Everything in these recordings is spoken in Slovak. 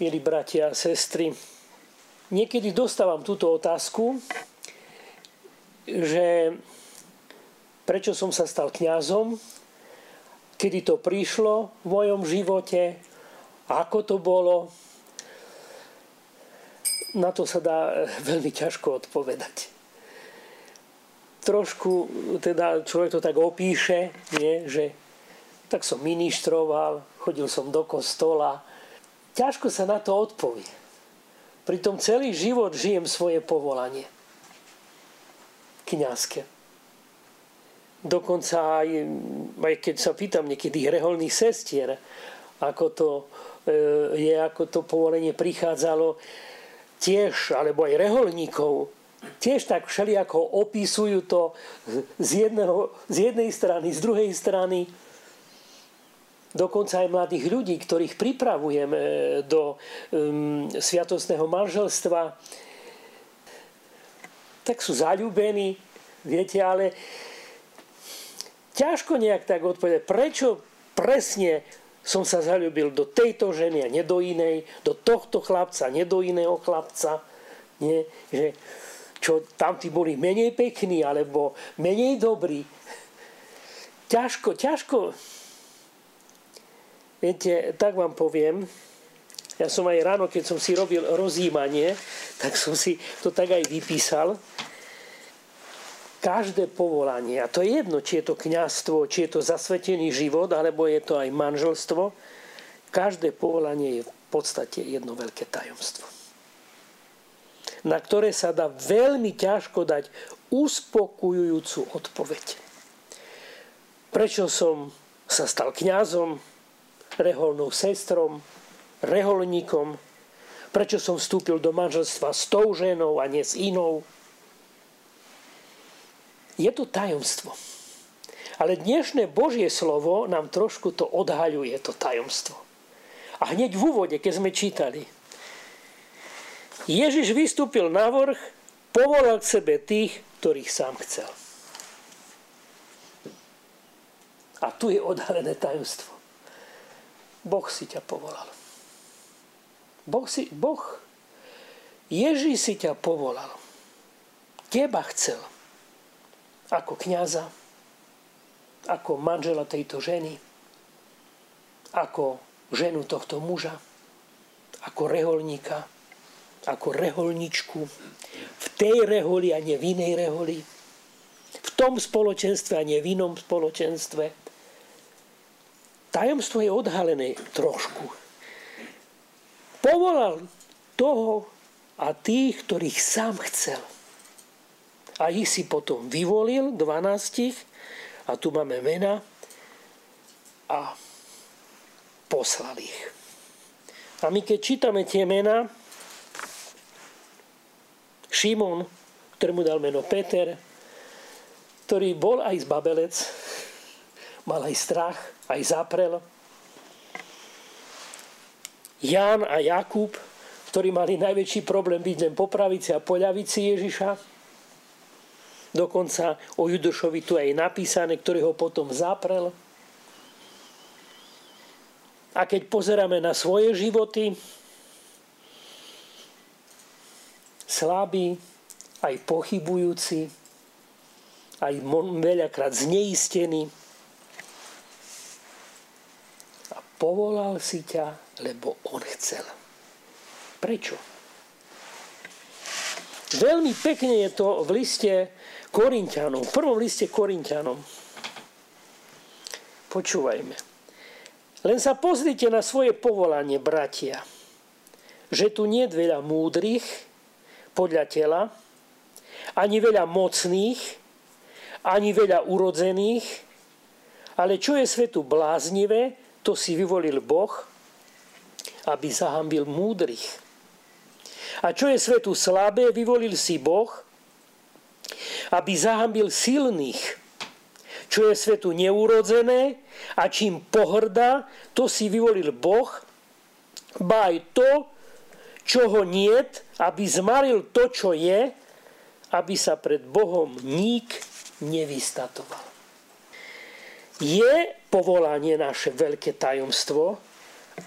milí bratia a sestry. Niekedy dostávam túto otázku, že prečo som sa stal kňazom, kedy to prišlo v mojom živote, ako to bolo. Na to sa dá veľmi ťažko odpovedať. Trošku teda človek to tak opíše, nie, že tak som ministroval, chodil som do kostola. Ťažko sa na to odpovie. Pritom celý život žijem svoje povolanie. Kňazské. Dokonca aj, aj keď sa pýtam niekedy reholných sestier, ako to e, je, ako to povolenie prichádzalo, tiež, alebo aj reholníkov, tiež tak všelijako opisujú to z, jedného, z jednej strany, z druhej strany. Dokonca aj mladých ľudí, ktorých pripravujem do um, sviatostného manželstva, tak sú zalúbení, viete, ale ťažko nejak tak odpovedať, prečo presne som sa zalúbil do tejto ženy a nie do inej, do tohto chlapca, nie do iného chlapca. Nie? Že čo tam tí boli menej pekní alebo menej dobrí. Ťažko, ťažko. Viete, tak vám poviem, ja som aj ráno, keď som si robil rozjímanie, tak som si to tak aj vypísal. Každé povolanie, a to je jedno, či je to kňazstvo, či je to zasvetený život, alebo je to aj manželstvo, každé povolanie je v podstate jedno veľké tajomstvo na ktoré sa dá veľmi ťažko dať uspokojujúcu odpoveď. Prečo som sa stal kňazom, reholnou sestrom, reholníkom, prečo som vstúpil do manželstva s tou ženou a nie s inou. Je to tajomstvo. Ale dnešné Božie slovo nám trošku to odhaľuje, to tajomstvo. A hneď v úvode, keď sme čítali, Ježiš vystúpil na vrch, povolal k sebe tých, ktorých sám chcel. A tu je odhalené tajomstvo. Boh si ťa povolal. Boh, si, boh Ježíš si ťa povolal. Teba chcel. Ako kniaza, ako manžela tejto ženy, ako ženu tohto muža, ako reholníka, ako reholničku, v tej reholi a nie v inej reholi, v tom spoločenstve a nie v inom spoločenstve. Tajomstvo je odhalené trošku. Povolal toho a tých, ktorých sám chcel. A ich si potom vyvolil, 12, a tu máme mena, a poslal ich. A my keď čítame tie mená, Šimon, ktorému dal meno Peter, ktorý bol aj z Babelec, mal aj strach, aj zaprel. Ján a Jakub, ktorí mali najväčší problém byť len po pravici a po ľavici Ježiša. Dokonca o Judošovi tu aj napísané, ktorý ho potom zaprel. A keď pozeráme na svoje životy, slabý, aj pochybujúci, aj veľakrát zneistený. A povolal si ťa, lebo on chcel. Prečo? Veľmi pekne je to v liste Korintianom, v prvom liste Korintianom. Počúvajme. Len sa pozrite na svoje povolanie, bratia, že tu nie je veľa múdrych, podľa tela, ani veľa mocných, ani veľa urodzených, ale čo je svetu bláznivé, to si vyvolil Boh, aby zahambil múdrych. A čo je svetu slabé, vyvolil si Boh, aby zahambil silných. Čo je svetu neurodzené a čím pohrdá, to si vyvolil Boh, ba aj to, čoho niet, aby zmaril to, čo je, aby sa pred Bohom ník nevystatoval. Je povolanie naše veľké tajomstvo,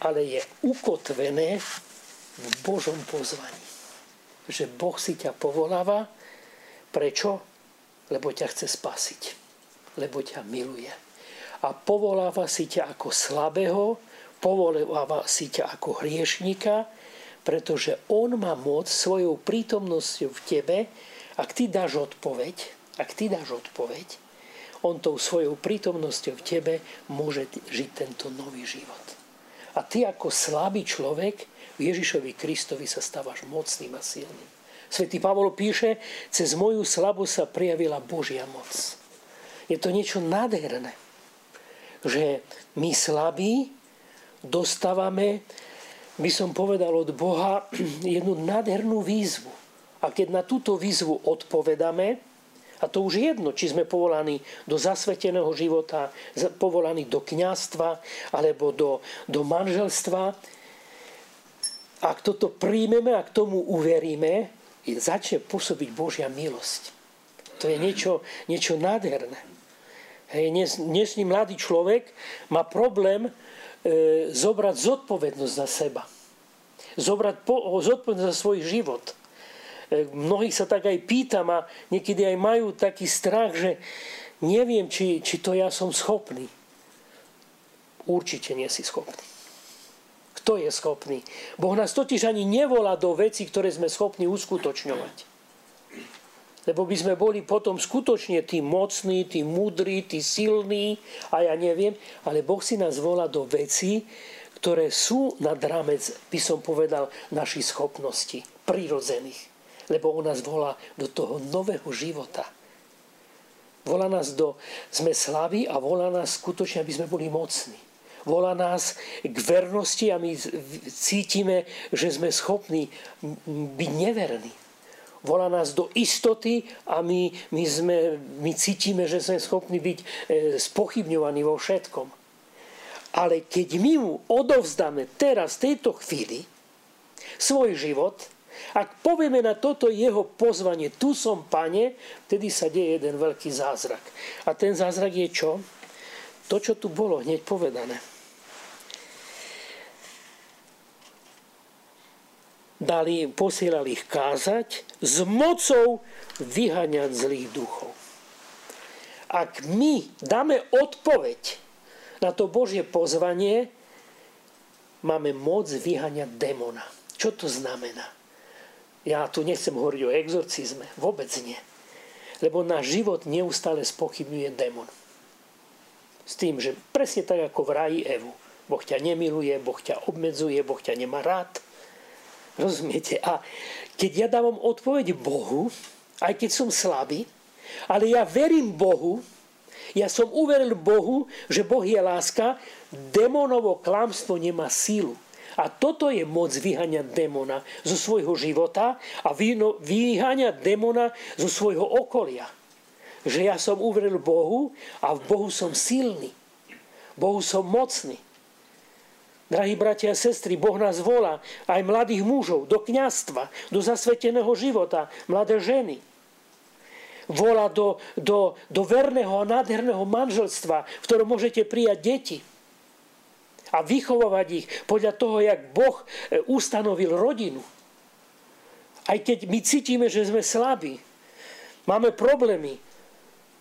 ale je ukotvené v Božom pozvaní. Že Boh si ťa povoláva. Prečo? Lebo ťa chce spasiť. Lebo ťa miluje. A povoláva si ťa ako slabého, povoláva si ťa ako hriešnika, pretože On má moc svojou prítomnosťou v tebe, ak ty dáš odpoveď, ak ty dáš odpoveď, on tou svojou prítomnosťou v tebe môže žiť tento nový život. A ty ako slabý človek v Ježišovi Kristovi sa stávaš mocným a silným. Svetý Pavol píše, cez moju slabosť sa prijavila Božia moc. Je to niečo nádherné, že my slabí dostávame, by som povedal od Boha, jednu nádhernú výzvu. A keď na túto výzvu odpovedáme, a to už jedno, či sme povolaní do zasveteného života, povolaní do kňastva alebo do, do manželstva. Ak toto príjmeme a k tomu uveríme, začne pôsobiť Božia milosť. To je niečo, niečo nádherné. Hej, dnes, dnesný mladý človek má problém e, zobrať zodpovednosť za seba. Zobrať po, zodpovednosť za svoj život. E, mnohých sa tak aj pýtam a niekedy aj majú taký strach, že neviem, či, či to ja som schopný. Určite nie si schopný. Kto je schopný? Boh nás totiž ani nevolá do veci, ktoré sme schopní uskutočňovať. Lebo by sme boli potom skutočne tí mocní, tí múdri, tí silní a ja neviem, ale Boh si nás volá do veci, ktoré sú nad rámec, by som povedal, našich schopností, prirodzených lebo on nás volá do toho nového života. Volá nás do, sme slaví a volá nás skutočne, aby sme boli mocní. Volá nás k vernosti a my cítime, že sme schopní byť neverní. Volá nás do istoty a my, my, sme, my cítime, že sme schopní byť e, spochybňovaní vo všetkom. Ale keď my mu odovzdáme teraz, v tejto chvíli, svoj život, ak povieme na toto jeho pozvanie, tu som pane, vtedy sa deje jeden veľký zázrak. A ten zázrak je čo? To, čo tu bolo hneď povedané. Dali, posielali ich kázať s mocou vyhaňať zlých duchov. Ak my dáme odpoveď na to Božie pozvanie, máme moc vyhaňať demona. Čo to znamená? Ja tu nechcem hovoriť o exorcizme. Vôbec nie. Lebo náš život neustále spochybňuje démon. S tým, že presne tak ako v ráji Evu. Boh ťa nemiluje, Boh ťa obmedzuje, Boh ťa nemá rád. Rozumiete? A keď ja dávam odpoveď Bohu, aj keď som slabý, ale ja verím Bohu, ja som uveril Bohu, že Boh je láska, demonovo klamstvo nemá sílu. A toto je moc vyháňať démona zo svojho života a vyháňať démona zo svojho okolia. Že ja som uveril Bohu a v Bohu som silný. Bohu som mocný. Drahí bratia a sestry, Boh nás volá aj mladých mužov do kňastva, do zasveteného života, mladé ženy. Volá do, do, do verného a nádherného manželstva, v ktorom môžete prijať deti a vychovávať ich podľa toho, jak Boh e, ustanovil rodinu. Aj keď my cítime, že sme slabí, máme problémy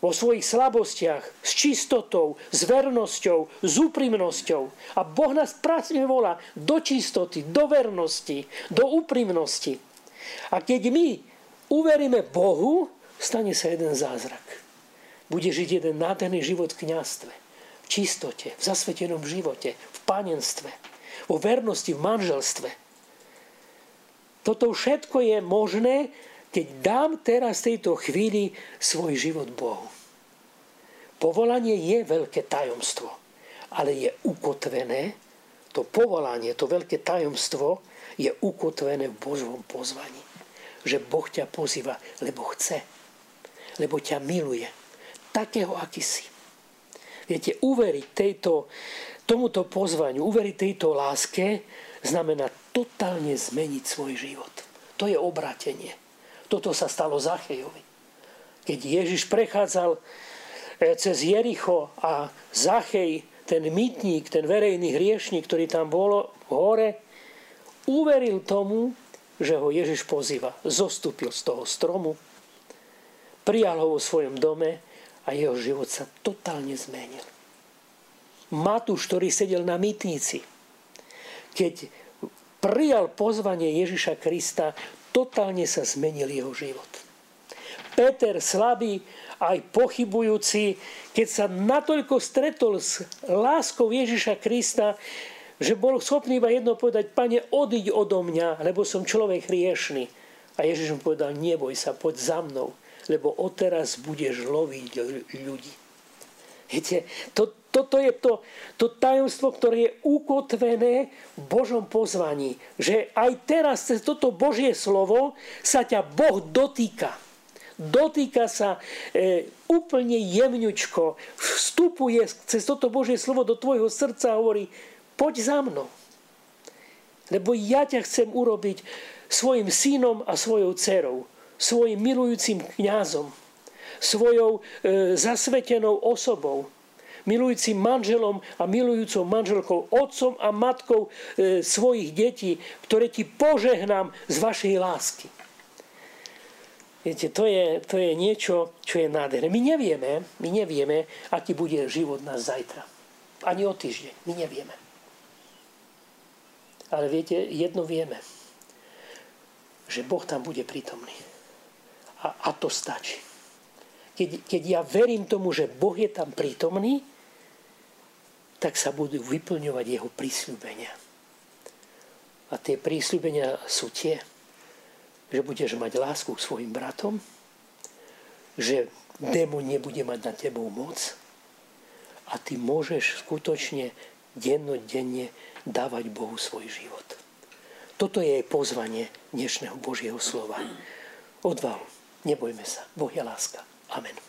vo svojich slabostiach, s čistotou, s vernosťou, s úprimnosťou. A Boh nás pracne volá do čistoty, do vernosti, do úprimnosti. A keď my uveríme Bohu, stane sa jeden zázrak. Bude žiť jeden nádherný život v kniastve čistote, v zasvetenom živote, v panenstve, vo vernosti, v manželstve. Toto všetko je možné, keď dám teraz v tejto chvíli svoj život Bohu. Povolanie je veľké tajomstvo, ale je ukotvené, to povolanie, to veľké tajomstvo je ukotvené v Božom pozvaní. Že Boh ťa pozýva, lebo chce, lebo ťa miluje, takého, aký si. Viete, uveriť tejto, tomuto pozvaniu, uveriť tejto láske, znamená totálne zmeniť svoj život. To je obratenie. Toto sa stalo Zachejovi. Keď Ježiš prechádzal e, cez Jericho a Zachej, ten mýtnik, ten verejný hriešnik, ktorý tam bol hore, uveril tomu, že ho Ježiš pozýva. Zostúpil z toho stromu, prijal ho vo svojom dome a jeho život sa totálne zmenil. Matúš, ktorý sedel na mytnici, keď prijal pozvanie Ježiša Krista, totálne sa zmenil jeho život. Peter slabý, aj pochybujúci, keď sa natoľko stretol s láskou Ježiša Krista, že bol schopný iba jedno povedať, pane, odiď odo mňa, lebo som človek hriešný. A Ježiš mu povedal, neboj sa, poď za mnou, lebo odteraz budeš loviť ľudí. Viete, to, toto je to, to tajomstvo, ktoré je ukotvené v Božom pozvaní. Že aj teraz cez toto Božie slovo sa ťa Boh dotýka. Dotýka sa e, úplne jemňučko. Vstupuje cez toto Božie slovo do tvojho srdca a hovorí, poď za mnou. Lebo ja ťa chcem urobiť svojim synom a svojou dcerou. Svojim milujúcim kňazom. Svojou e, zasvetenou osobou milujúcim manželom a milujúcou manželkou, otcom a matkou e, svojich detí, ktoré ti požehnám z vašej lásky. Viete, to je, to je niečo, čo je nádherné. My nevieme, my nevieme, aký bude život nás zajtra. Ani o týždeň. My nevieme. Ale viete, jedno vieme. Že Boh tam bude prítomný. A, a to stačí. Keď, keď ja verím tomu, že Boh je tam prítomný, tak sa budú vyplňovať jeho prísľubenia. A tie prísľubenia sú tie, že budeš mať lásku k svojim bratom, že démon nebude mať na tebou moc a ty môžeš skutočne dennodenne dávať Bohu svoj život. Toto je pozvanie dnešného Božieho slova. Odvahu. Nebojme sa. Boh je láska. Amen.